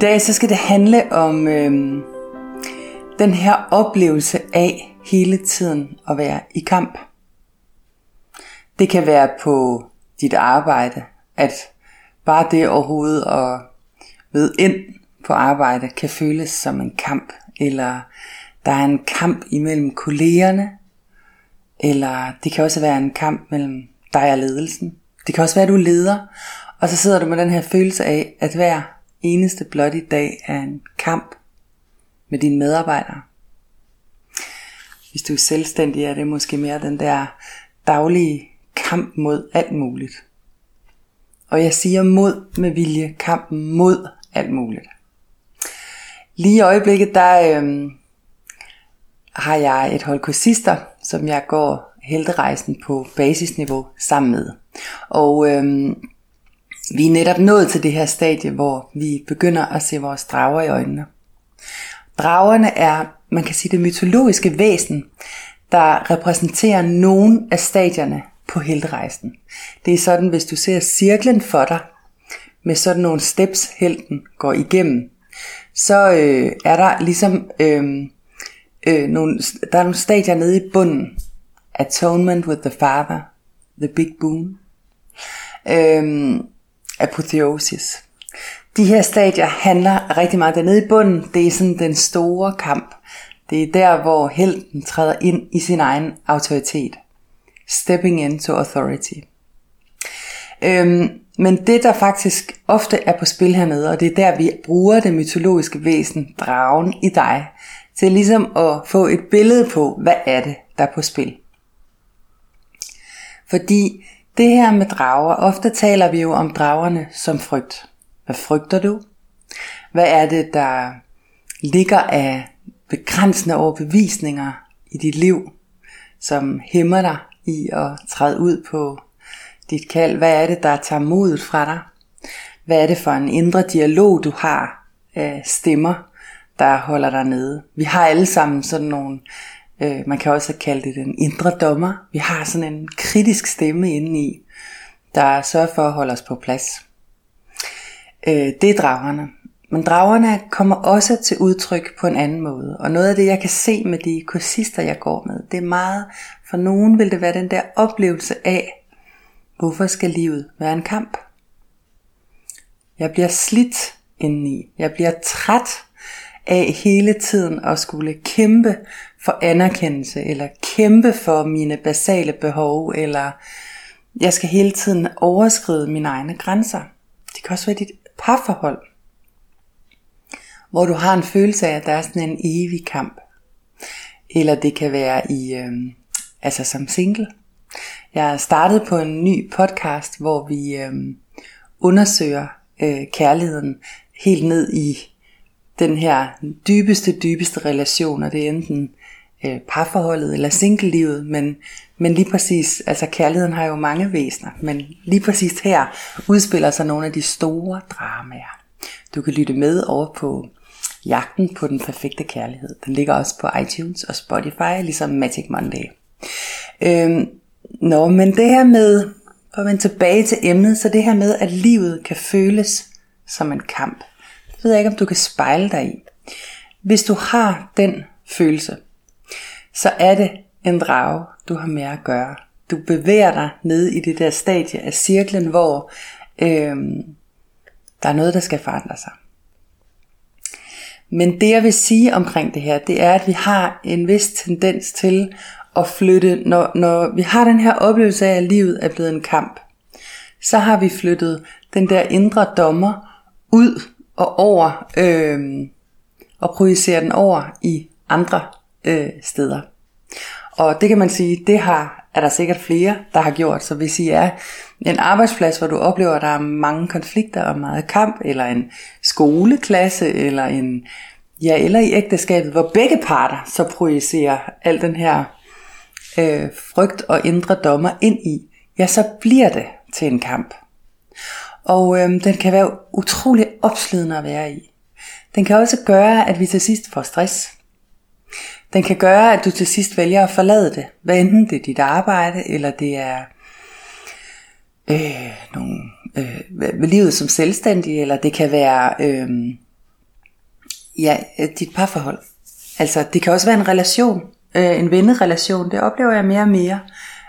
Dag så skal det handle om øh, den her oplevelse af hele tiden at være i kamp. Det kan være på dit arbejde, at bare det overhovedet at ved ind på arbejde kan føles som en kamp, eller der er en kamp imellem kollegerne, eller det kan også være en kamp mellem dig og ledelsen. Det kan også være, at du leder, og så sidder du med den her følelse af, at hver eneste blot i dag er en kamp med dine medarbejdere. Hvis du er selvstændig, er det måske mere den der daglige kamp mod alt muligt. Og jeg siger mod med vilje, kampen mod alt muligt. Lige i øjeblikket, der øhm, har jeg et hold kursister, som jeg går helterejsen på basisniveau sammen med. Og øhm, vi er netop nået til det her stadie, hvor vi begynder at se vores drager i øjnene. Dragerne er, man kan sige, det mytologiske væsen, der repræsenterer nogle af stadierne på helterejsen. Det er sådan, hvis du ser cirklen for dig, med sådan nogle steps helten går igennem, så øh, er der ligesom øh, øh, nogle, der er nogle stadier nede i bunden. Atonement with the Father, The Big Boon, øh, Apotheosis. De her stadier handler rigtig meget dernede i bunden. Det er sådan den store kamp. Det er der, hvor helten træder ind i sin egen autoritet. Stepping into authority. Øhm, men det der faktisk ofte er på spil hernede, og det er der vi bruger det mytologiske væsen, dragen i dig, til ligesom at få et billede på, hvad er det, der er på spil. Fordi det her med drager, ofte taler vi jo om dragerne som frygt. Hvad frygter du? Hvad er det, der ligger af begrænsende overbevisninger i dit liv, som hæmmer dig i at træde ud på dit kald? Hvad er det, der tager modet fra dig? Hvad er det for en indre dialog, du har af stemmer, der holder dig nede? Vi har alle sammen sådan nogle, øh, man kan også kalde det den indre dommer. Vi har sådan en kritisk stemme indeni, der sørger for at holde os på plads. Øh, det er dragerne. Men dragerne kommer også til udtryk på en anden måde. Og noget af det, jeg kan se med de kursister, jeg går med, det er meget, for nogen vil det være den der oplevelse af, Hvorfor skal livet være en kamp? Jeg bliver slidt indeni. Jeg bliver træt af hele tiden at skulle kæmpe for anerkendelse, eller kæmpe for mine basale behov, eller jeg skal hele tiden overskride mine egne grænser. Det kan også være dit parforhold, hvor du har en følelse af, at der er sådan en evig kamp. Eller det kan være i, øh, altså som single. Jeg er startet på en ny podcast, hvor vi øh, undersøger øh, kærligheden helt ned i den her dybeste, dybeste relation, og det er enten øh, parforholdet eller singellivet, men, men lige præcis, altså kærligheden har jo mange væsener, men lige præcis her udspiller sig nogle af de store dramaer. Du kan lytte med over på Jagten på den perfekte kærlighed. Den ligger også på iTunes og Spotify, ligesom Magic Monday. Øhm, Nå, men det her med, for at vende tilbage til emnet, så det her med, at livet kan føles som en kamp. Det ved jeg ikke, om du kan spejle dig i. Hvis du har den følelse, så er det en drage, du har med at gøre. Du bevæger dig ned i det der stadie af cirklen, hvor øhm, der er noget, der skal forandre sig. Men det jeg vil sige omkring det her, det er, at vi har en vis tendens til at flytte, når, når vi har den her oplevelse af, at livet er blevet en kamp, så har vi flyttet den der indre dommer ud og over, øh, og projicerer den over i andre øh, steder. Og det kan man sige, det har, er der sikkert flere, der har gjort. Så hvis I er en arbejdsplads, hvor du oplever, at der er mange konflikter og meget kamp, eller en skoleklasse, eller en ja, eller i ægteskabet, hvor begge parter så projicerer al den her øh, frygt og indre dommer ind i, ja, så bliver det til en kamp. Og øh, den kan være utrolig opslidende at være i. Den kan også gøre, at vi til sidst får stress. Den kan gøre, at du til sidst vælger at forlade det. Hvad enten det er dit arbejde, eller det er øh, nogle, øh, livet som selvstændig, eller det kan være øh, ja, dit parforhold. Altså, det kan også være en relation, øh, en vennerelation. Det oplever jeg mere og mere,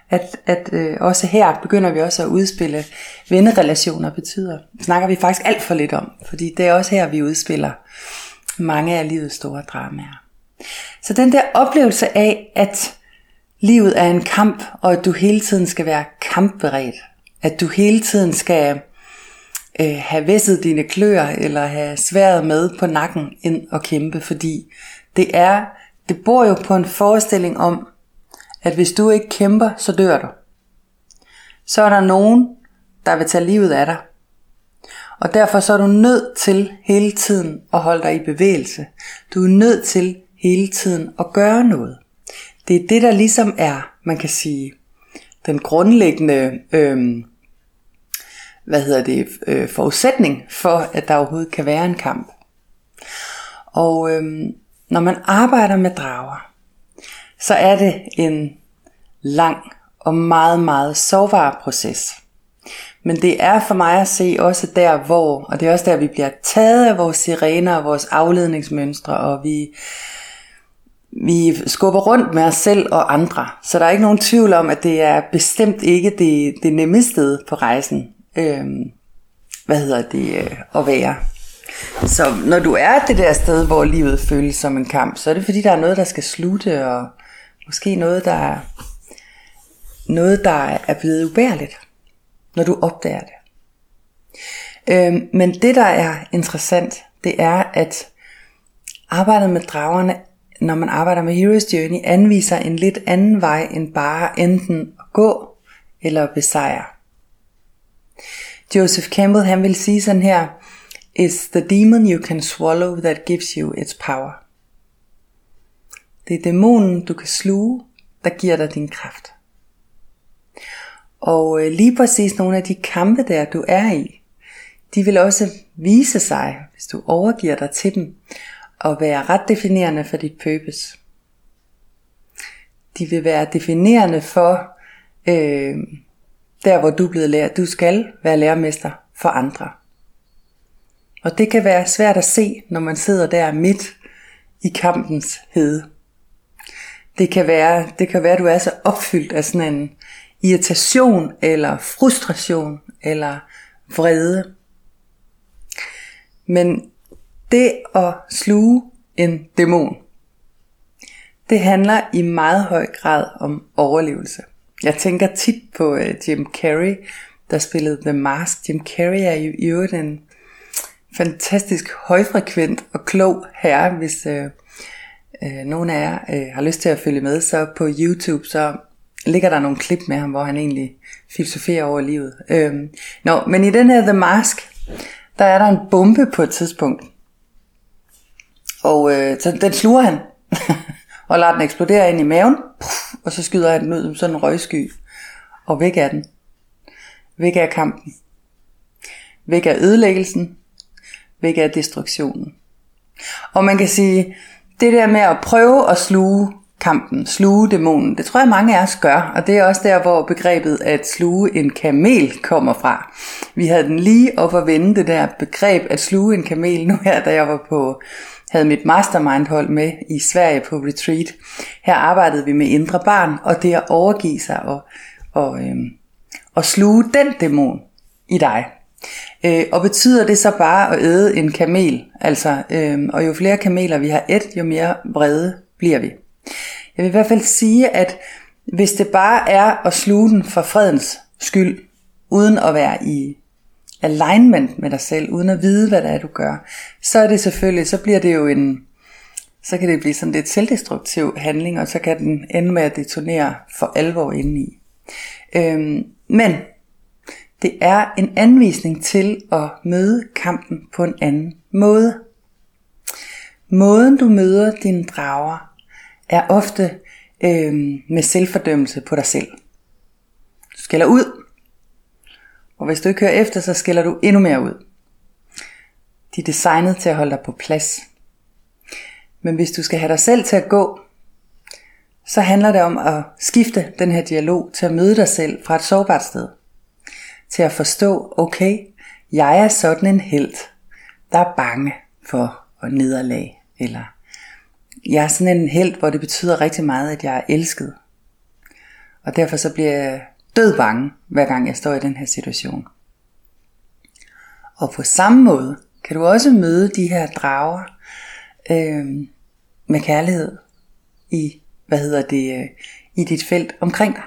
at, at øh, også her begynder vi også at udspille vennerelationer betyder. Det snakker vi faktisk alt for lidt om, fordi det er også her, vi udspiller mange af livets store dramaer. Så den der oplevelse af, at livet er en kamp, og at du hele tiden skal være kampberedt, at du hele tiden skal øh, have væsset dine kløer, eller have sværet med på nakken ind og kæmpe, fordi det er, det bor jo på en forestilling om, at hvis du ikke kæmper, så dør du. Så er der nogen, der vil tage livet af dig. Og derfor så er du nødt til hele tiden at holde dig i bevægelse. Du er nødt til hele tiden at gøre noget. Det er det, der ligesom er, man kan sige, den grundlæggende øh, hvad hedder det, øh, forudsætning for, at der overhovedet kan være en kamp. Og øh, når man arbejder med drager, så er det en lang og meget, meget sårbar proces. Men det er for mig at se også der, hvor, og det er også der, vi bliver taget af vores sirener og vores afledningsmønstre, og vi, vi skubber rundt med os selv og andre. Så der er ikke nogen tvivl om, at det er bestemt ikke det, det nemmeste på rejsen. Øhm, hvad hedder det, øh, at være. Så når du er det der sted, hvor livet føles som en kamp, så er det fordi, der er noget, der skal slutte, og måske noget, der er, noget, der er blevet ubærligt, når du opdager det. Øhm, men det, der er interessant, det er, at arbejdet med dragerne, når man arbejder med Hero's Journey, anviser en lidt anden vej end bare enten at gå eller besejre. Joseph Campbell han vil sige sådan her, It's the demon you can swallow that gives you its power. Det er dæmonen, du kan sluge, der giver dig din kraft. Og øh, lige præcis nogle af de kampe der, du er i, de vil også vise sig, hvis du overgiver dig til dem, og være ret definerende for dit purpose. De vil være definerende for, øh, der hvor du er blevet lærer. Du skal være lærermester for andre. Og det kan være svært at se, når man sidder der midt i kampens hede. Det kan være, det kan være at du er så opfyldt af sådan en irritation, eller frustration, eller vrede. Men det at sluge en dæmon, det handler i meget høj grad om overlevelse. Jeg tænker tit på øh, Jim Carrey, der spillede The Mask. Jim Carrey er jo i øvrigt en fantastisk højfrekvent og klog herre, hvis øh, øh, nogen af jer øh, har lyst til at følge med, så på YouTube, så ligger der nogle klip med ham, hvor han egentlig filosoferer over livet. Øhm, uh, no, men i den her The Mask, der er der en bombe på et tidspunkt. Og øh, så den sluger han. og lader den eksplodere ind i maven, og så skyder han den ud som sådan en røgsky, og væk er den. Væk er kampen. Væk er ødelæggelsen. Væk er destruktionen. Og man kan sige, det der med at prøve at sluge kampen, sluge dæmonen, det tror jeg mange af os gør, og det er også der, hvor begrebet at sluge en kamel kommer fra. Vi havde den lige op at vende det der begreb at sluge en kamel nu her, da jeg var på havde mit mastermind-hold med i Sverige på retreat. Her arbejdede vi med indre barn, og det at overgive sig og, og, øhm, og sluge den dæmon i dig. Øh, og betyder det så bare at æde en kamel? Altså, øhm, og jo flere kameler vi har et, jo mere vrede bliver vi. Jeg vil i hvert fald sige, at hvis det bare er at sluge den for fredens skyld, uden at være i alignment med dig selv, uden at vide, hvad det er, du gør, så er det selvfølgelig, så bliver det jo en, så kan det blive sådan lidt selvdestruktiv handling, og så kan den ende med at detonere for alvor indeni. Øhm, men det er en anvisning til at møde kampen på en anden måde. Måden du møder dine drager er ofte øhm, med selvfordømmelse på dig selv. Du skælder ud, og hvis du ikke hører efter, så skiller du endnu mere ud. De er designet til at holde dig på plads. Men hvis du skal have dig selv til at gå, så handler det om at skifte den her dialog til at møde dig selv fra et sårbart sted. Til at forstå, okay, jeg er sådan en held, der er bange for at nederlag. Eller jeg er sådan en held, hvor det betyder rigtig meget, at jeg er elsket. Og derfor så bliver jeg død bange, hver gang jeg står i den her situation. Og på samme måde kan du også møde de her drager øh, med kærlighed i, hvad hedder det, øh, i dit felt omkring dig.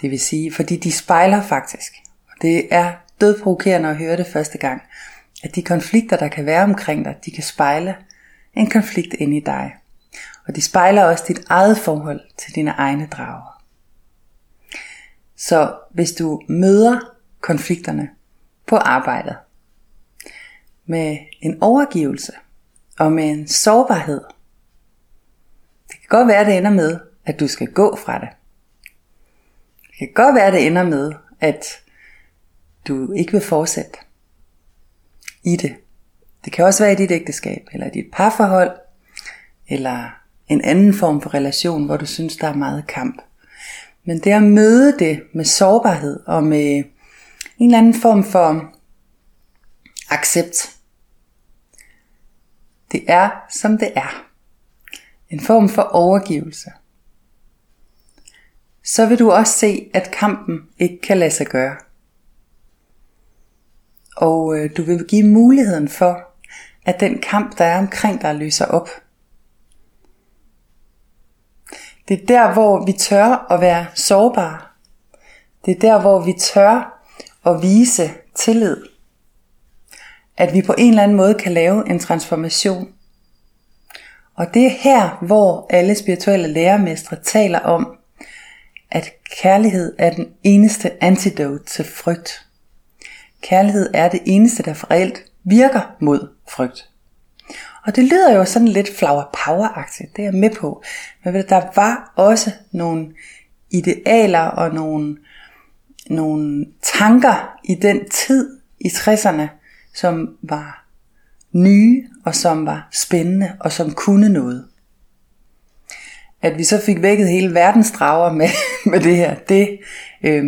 Det vil sige, fordi de spejler faktisk, og det er dødprovokerende at høre det første gang, at de konflikter, der kan være omkring dig, de kan spejle en konflikt ind i dig. Og de spejler også dit eget forhold til dine egne drager. Så hvis du møder konflikterne på arbejdet med en overgivelse og med en sårbarhed, det kan godt være, det ender med, at du skal gå fra det. Det kan godt være, det ender med, at du ikke vil fortsætte i det. Det kan også være i dit ægteskab, eller i dit parforhold, eller en anden form for relation, hvor du synes, der er meget kamp. Men det at møde det med sårbarhed og med en eller anden form for accept. Det er, som det er. En form for overgivelse. Så vil du også se, at kampen ikke kan lade sig gøre. Og øh, du vil give muligheden for, at den kamp, der er omkring dig, løser op. Det er der, hvor vi tør at være sårbare. Det er der, hvor vi tør at vise tillid. At vi på en eller anden måde kan lave en transformation. Og det er her, hvor alle spirituelle lærermestre taler om, at kærlighed er den eneste antidote til frygt. Kærlighed er det eneste, der reelt virker mod frygt. Og det lyder jo sådan lidt flower power-agtigt, det er jeg med på. Men der var også nogle idealer og nogle, nogle tanker i den tid i 60'erne, som var nye og som var spændende og som kunne noget. At vi så fik vækket hele verdens drager med, med det her, det, øh,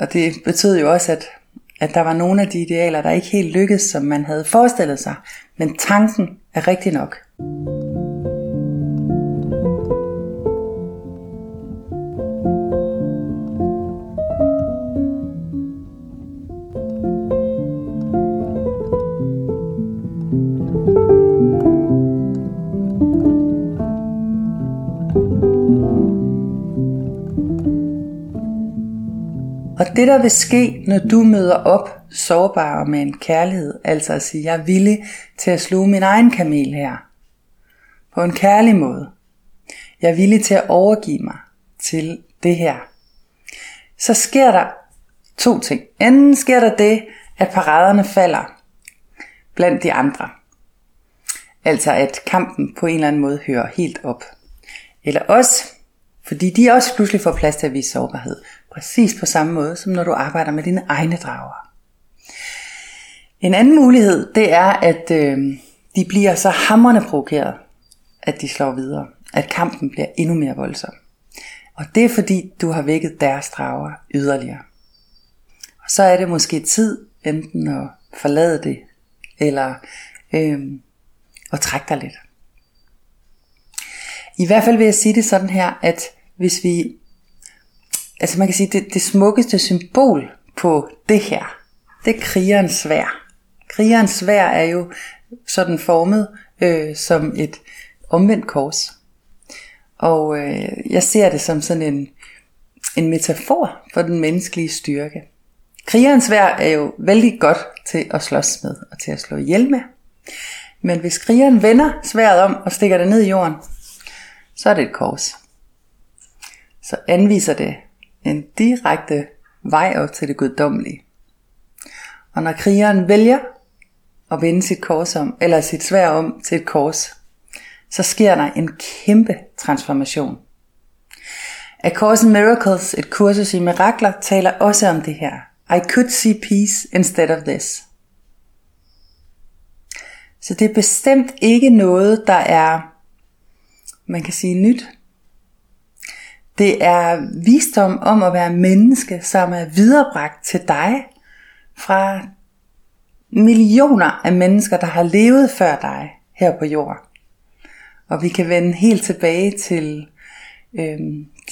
og det betød jo også, at, at der var nogle af de idealer, der ikke helt lykkedes, som man havde forestillet sig. Men tanken er rigtig nok. Og det der vil ske, når du møder op sårbar og med en kærlighed, altså at sige, jeg er villig til at sluge min egen kamel her, på en kærlig måde. Jeg er villig til at overgive mig til det her. Så sker der to ting. Enten sker der det, at paraderne falder blandt de andre. Altså at kampen på en eller anden måde hører helt op. Eller også, fordi de også pludselig får plads til at vise sårbarhed. Præcis på samme måde, som når du arbejder med dine egne drager. En anden mulighed, det er, at øh, de bliver så hammerne provokeret, at de slår videre. At kampen bliver endnu mere voldsom. Og det er fordi, du har vækket deres drager yderligere. Og så er det måske tid enten at forlade det, eller øh, at trække dig lidt. I hvert fald vil jeg sige det sådan her, at hvis vi altså man kan sige, det, det smukkeste symbol på det her, det er krigerens svær. Krigerens svær er jo sådan formet øh, som et omvendt kors. Og øh, jeg ser det som sådan en, en metafor for den menneskelige styrke. Krigerens svær er jo vældig godt til at slås med og til at slå ihjel med. Men hvis krigeren vender sværet om og stikker det ned i jorden, så er det et kors. Så anviser det en direkte vej op til det guddommelige. Og når krigeren vælger at vende sit kors om, eller sit svær om til et kors, så sker der en kæmpe transformation. A Course in Miracles, et kursus i mirakler, taler også om det her. I could see peace instead of this. Så det er bestemt ikke noget, der er, man kan sige, nyt. Det er visdom om at være menneske, som er viderebragt til dig fra millioner af mennesker, der har levet før dig her på jorden. Og vi kan vende helt tilbage til øh,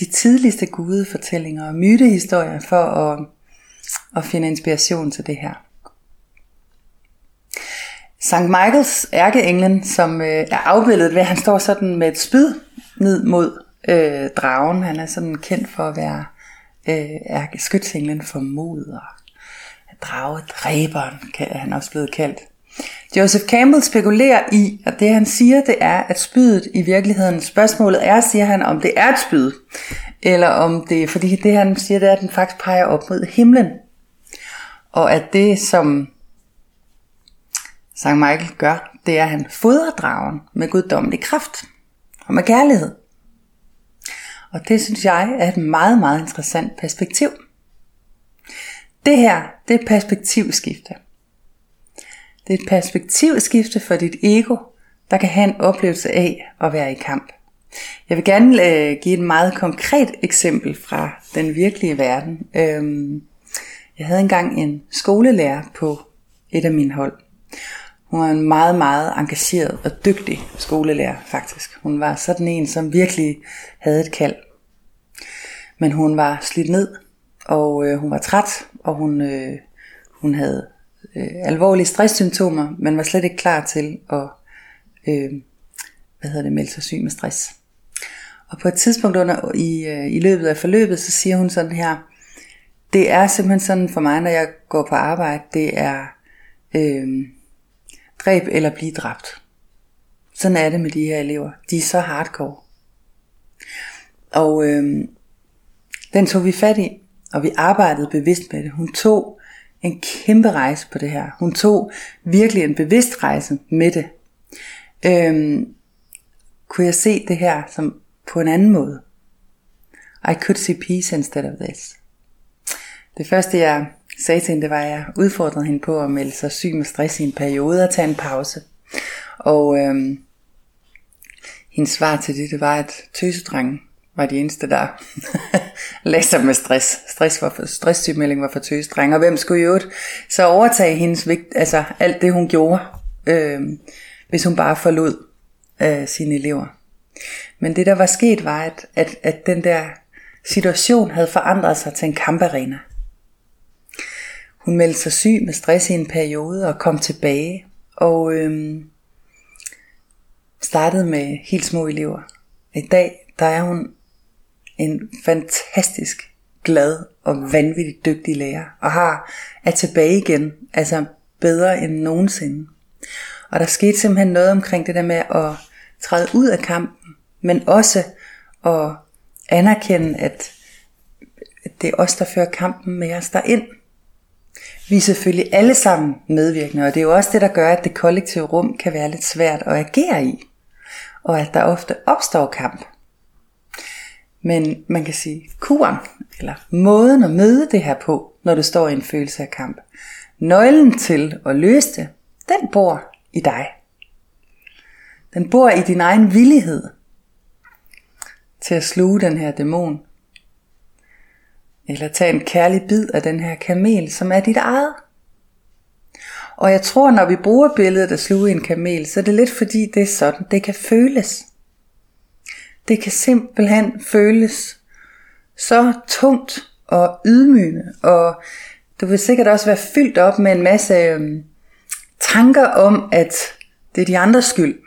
de tidligste gudefortællinger og mytehistorier for at, at finde inspiration til det her. Sankt Michaels ærkeenglen, som øh, er afbildet ved, at han står sådan med et spyd ned mod øh, dragen. Han er sådan kendt for at være øh, ærkeskytsenglen for mod og dragedræberen, er han også blevet kaldt. Joseph Campbell spekulerer i, at det han siger, det er, at spydet i virkeligheden, spørgsmålet er, siger han, om det er et spyd, eller om det, fordi det han siger, det er, at den faktisk peger op mod himlen. Og at det, som Sankt Michael gør, det er, at han fodrer dragen med guddommelig kraft og med kærlighed. Og det synes jeg er et meget, meget interessant perspektiv. Det her, det er et perspektivskifte. Det er et perspektivskifte for dit ego, der kan have en oplevelse af at være i kamp. Jeg vil gerne øh, give et meget konkret eksempel fra den virkelige verden. Øhm, jeg havde engang en skolelærer på et af mine hold. Hun var en meget, meget engageret og dygtig skolelærer faktisk. Hun var sådan en, som virkelig havde et kald. Men hun var slidt ned, og øh, hun var træt, og hun, øh, hun havde øh, alvorlige stresssymptomer, men var slet ikke klar til at øh, hvad hedder det, melde sig syg med stress. Og på et tidspunkt under, i, øh, i løbet af forløbet, så siger hun sådan her, det er simpelthen sådan for mig, når jeg går på arbejde, det er øh, dræb eller blive dræbt. Sådan er det med de her elever. De er så hardcore. Og øh, den tog vi fat i, og vi arbejdede bevidst med det. Hun tog en kæmpe rejse på det her. Hun tog virkelig en bevidst rejse med det. Øhm, kunne jeg se det her som på en anden måde? I could see peace instead of this. Det første jeg sagde til hende, det var, at jeg udfordrede hende på at melde sig syg med stress i en periode og tage en pause. Og øhm, hendes svar til det, det var, at tøsedrengen var de eneste, der lagde med stress. Stress var for, stresssygemelding var for tøsedrenge. Og hvem skulle jo så overtage hendes vigt, altså alt det hun gjorde, øh, hvis hun bare forlod øh, sine elever. Men det der var sket var, at, at, at den der situation havde forandret sig til en kamparena. Hun meldte sig syg med stress i en periode og kom tilbage. Og øh, startede med helt små elever. I dag der er hun en fantastisk glad og vanvittigt dygtig lærer, og har er tilbage igen, altså bedre end nogensinde. Og der skete simpelthen noget omkring det der med at træde ud af kampen, men også at anerkende, at det er os, der fører kampen med os derind. Vi er selvfølgelig alle sammen medvirkende, og det er jo også det, der gør, at det kollektive rum kan være lidt svært at agere i, og at der ofte opstår kamp. Men man kan sige, kuren, eller måden at møde det her på, når du står i en følelse af kamp. Nøglen til at løse det, den bor i dig. Den bor i din egen villighed til at sluge den her dæmon. Eller tage en kærlig bid af den her kamel, som er dit eget. Og jeg tror, når vi bruger billedet at sluge en kamel, så er det lidt fordi, det er sådan, det kan føles. Det kan simpelthen føles så tungt og ydmygende, og du vil sikkert også være fyldt op med en masse øhm, tanker om, at det er de andres skyld,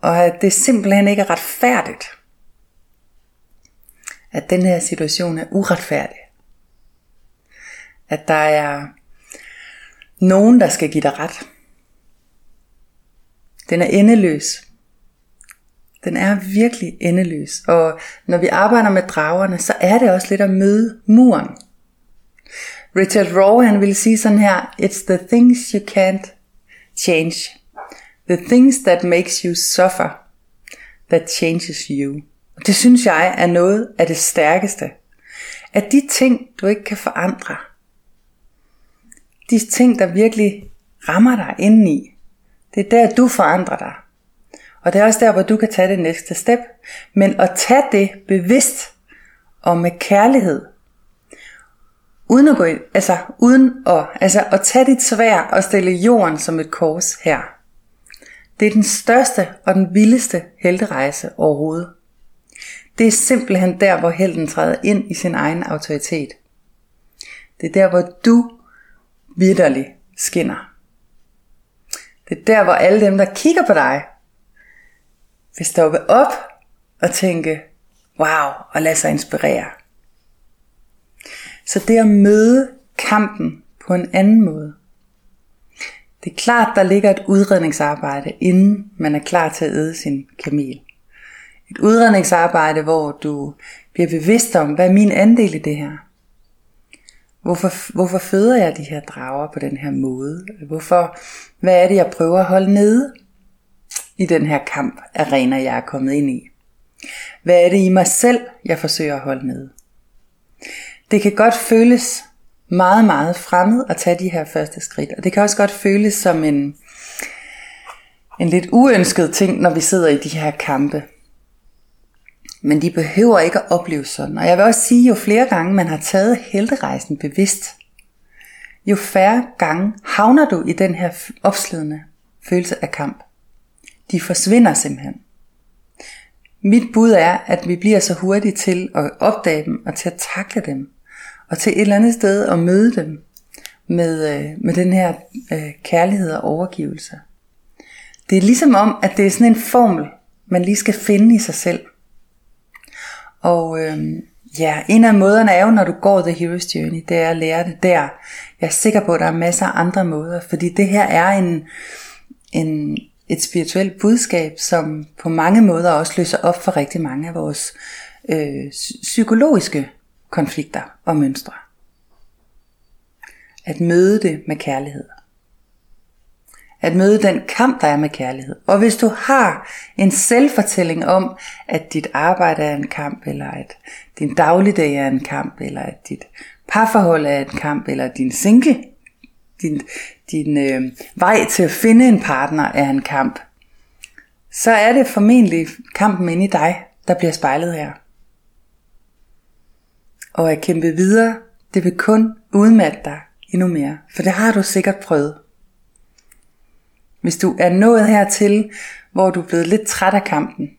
og at det simpelthen ikke er retfærdigt. At den her situation er uretfærdig. At der er nogen, der skal give dig ret. Den er endeløs. Den er virkelig endeløs. Og når vi arbejder med dragerne, så er det også lidt at møde muren. Richard Rohr, han ville sige sådan her, It's the things you can't change. The things that makes you suffer, that changes you. Og det synes jeg er noget af det stærkeste. At de ting, du ikke kan forandre, de ting, der virkelig rammer dig indeni, det er der, du forandrer dig. Og det er også der, hvor du kan tage det næste step. Men at tage det bevidst og med kærlighed. Uden at gå ind, altså uden at, altså at tage dit svær og stille jorden som et kors her. Det er den største og den vildeste helterejse overhovedet. Det er simpelthen der, hvor helten træder ind i sin egen autoritet. Det er der, hvor du vidderligt skinner. Det er der, hvor alle dem, der kigger på dig, vil stoppe op og tænke, wow, og lade sig inspirere. Så det at møde kampen på en anden måde. Det er klart, der ligger et udredningsarbejde, inden man er klar til at æde sin kamel. Et udredningsarbejde, hvor du bliver bevidst om, hvad er min andel i det her? Hvorfor, hvorfor føder jeg de her drager på den her måde? Hvorfor, hvad er det, jeg prøver at holde nede i den her kamp arena, jeg er kommet ind i? Hvad er det i mig selv, jeg forsøger at holde nede? Det kan godt føles meget, meget fremmed at tage de her første skridt. Og det kan også godt føles som en, en lidt uønsket ting, når vi sidder i de her kampe. Men de behøver ikke at opleve sådan. Og jeg vil også sige, jo flere gange man har taget helterejsen bevidst, jo færre gange havner du i den her opslidende følelse af kamp. De forsvinder simpelthen. Mit bud er, at vi bliver så hurtige til at opdage dem og til at takle dem. Og til et eller andet sted at møde dem med, øh, med den her øh, kærlighed og overgivelse. Det er ligesom om, at det er sådan en formel, man lige skal finde i sig selv. Og øh, ja, en af måderne er jo, når du går The Hero's Journey, det er at lære det der. Jeg er sikker på, at der er masser af andre måder, fordi det her er en, en, et spirituelt budskab, som på mange måder også løser op for rigtig mange af vores øh, psykologiske konflikter og mønstre. At møde det med kærlighed. At møde den kamp, der er med kærlighed. Og hvis du har en selvfortælling om, at dit arbejde er en kamp, eller at din dagligdag er en kamp, eller at dit parforhold er en kamp, eller din single, din, din øh, vej til at finde en partner er en kamp, så er det formentlig kampen inde i dig, der bliver spejlet her. Og at kæmpe videre, det vil kun udmatte dig endnu mere, for det har du sikkert prøvet. Hvis du er nået hertil, hvor du er blevet lidt træt af kampen,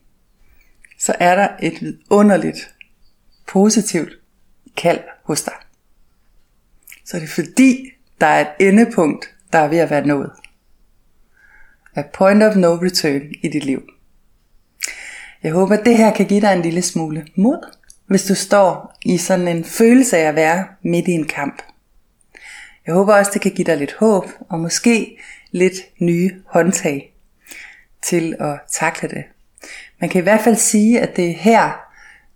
så er der et underligt, positivt kald hos dig. Så er det fordi, der er et endepunkt, der er ved at være nået. A point of no return i dit liv. Jeg håber, at det her kan give dig en lille smule mod, hvis du står i sådan en følelse af at være midt i en kamp. Jeg håber også, det kan give dig lidt håb, og måske lidt nye håndtag til at takle det. Man kan i hvert fald sige, at det er her,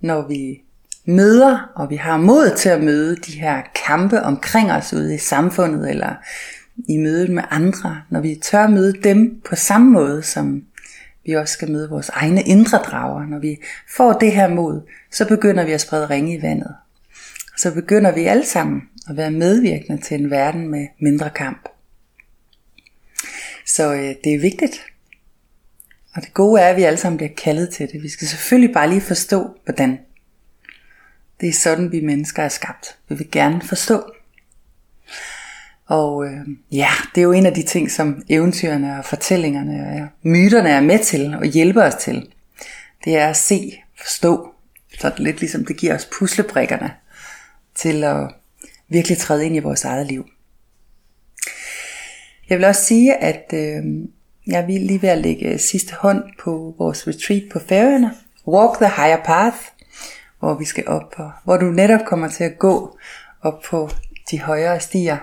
når vi møder, og vi har mod til at møde de her kampe omkring os ude i samfundet, eller i mødet med andre, når vi tør møde dem på samme måde, som vi også skal møde vores egne indre drager. Når vi får det her mod, så begynder vi at sprede ringe i vandet. Så begynder vi alle sammen at være medvirkende til en verden med mindre kamp. Så øh, det er vigtigt. Og det gode er, at vi alle sammen bliver kaldet til det. Vi skal selvfølgelig bare lige forstå, hvordan. Det er sådan, vi mennesker er skabt. Vi vil gerne forstå. Og øh, ja, det er jo en af de ting, som eventyrene og fortællingerne og myterne er med til og hjælper os til. Det er at se, forstå. Så det er lidt ligesom det giver os puslebrikkerne til at virkelig træde ind i vores eget liv. Jeg vil også sige, at øh, jeg vil lige ved at lægge sidste hånd på vores retreat på Færøerne. Walk the Higher Path, hvor vi skal op på, hvor du netop kommer til at gå op på de højere stier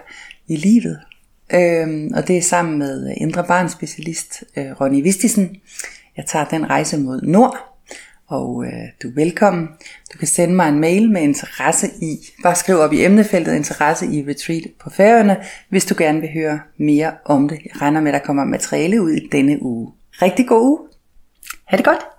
i livet. øhm, og det er sammen med Indre Barns specialist øh, Ronny Vistisen. Jeg tager den rejse mod nord, og øh, du er velkommen. Du kan sende mig en mail med interesse i, bare skriv op i emnefeltet interesse i retreat på færøerne, hvis du gerne vil høre mere om det. Jeg regner med, at der kommer materiale ud i denne uge. Rigtig god uge. Ha' det godt.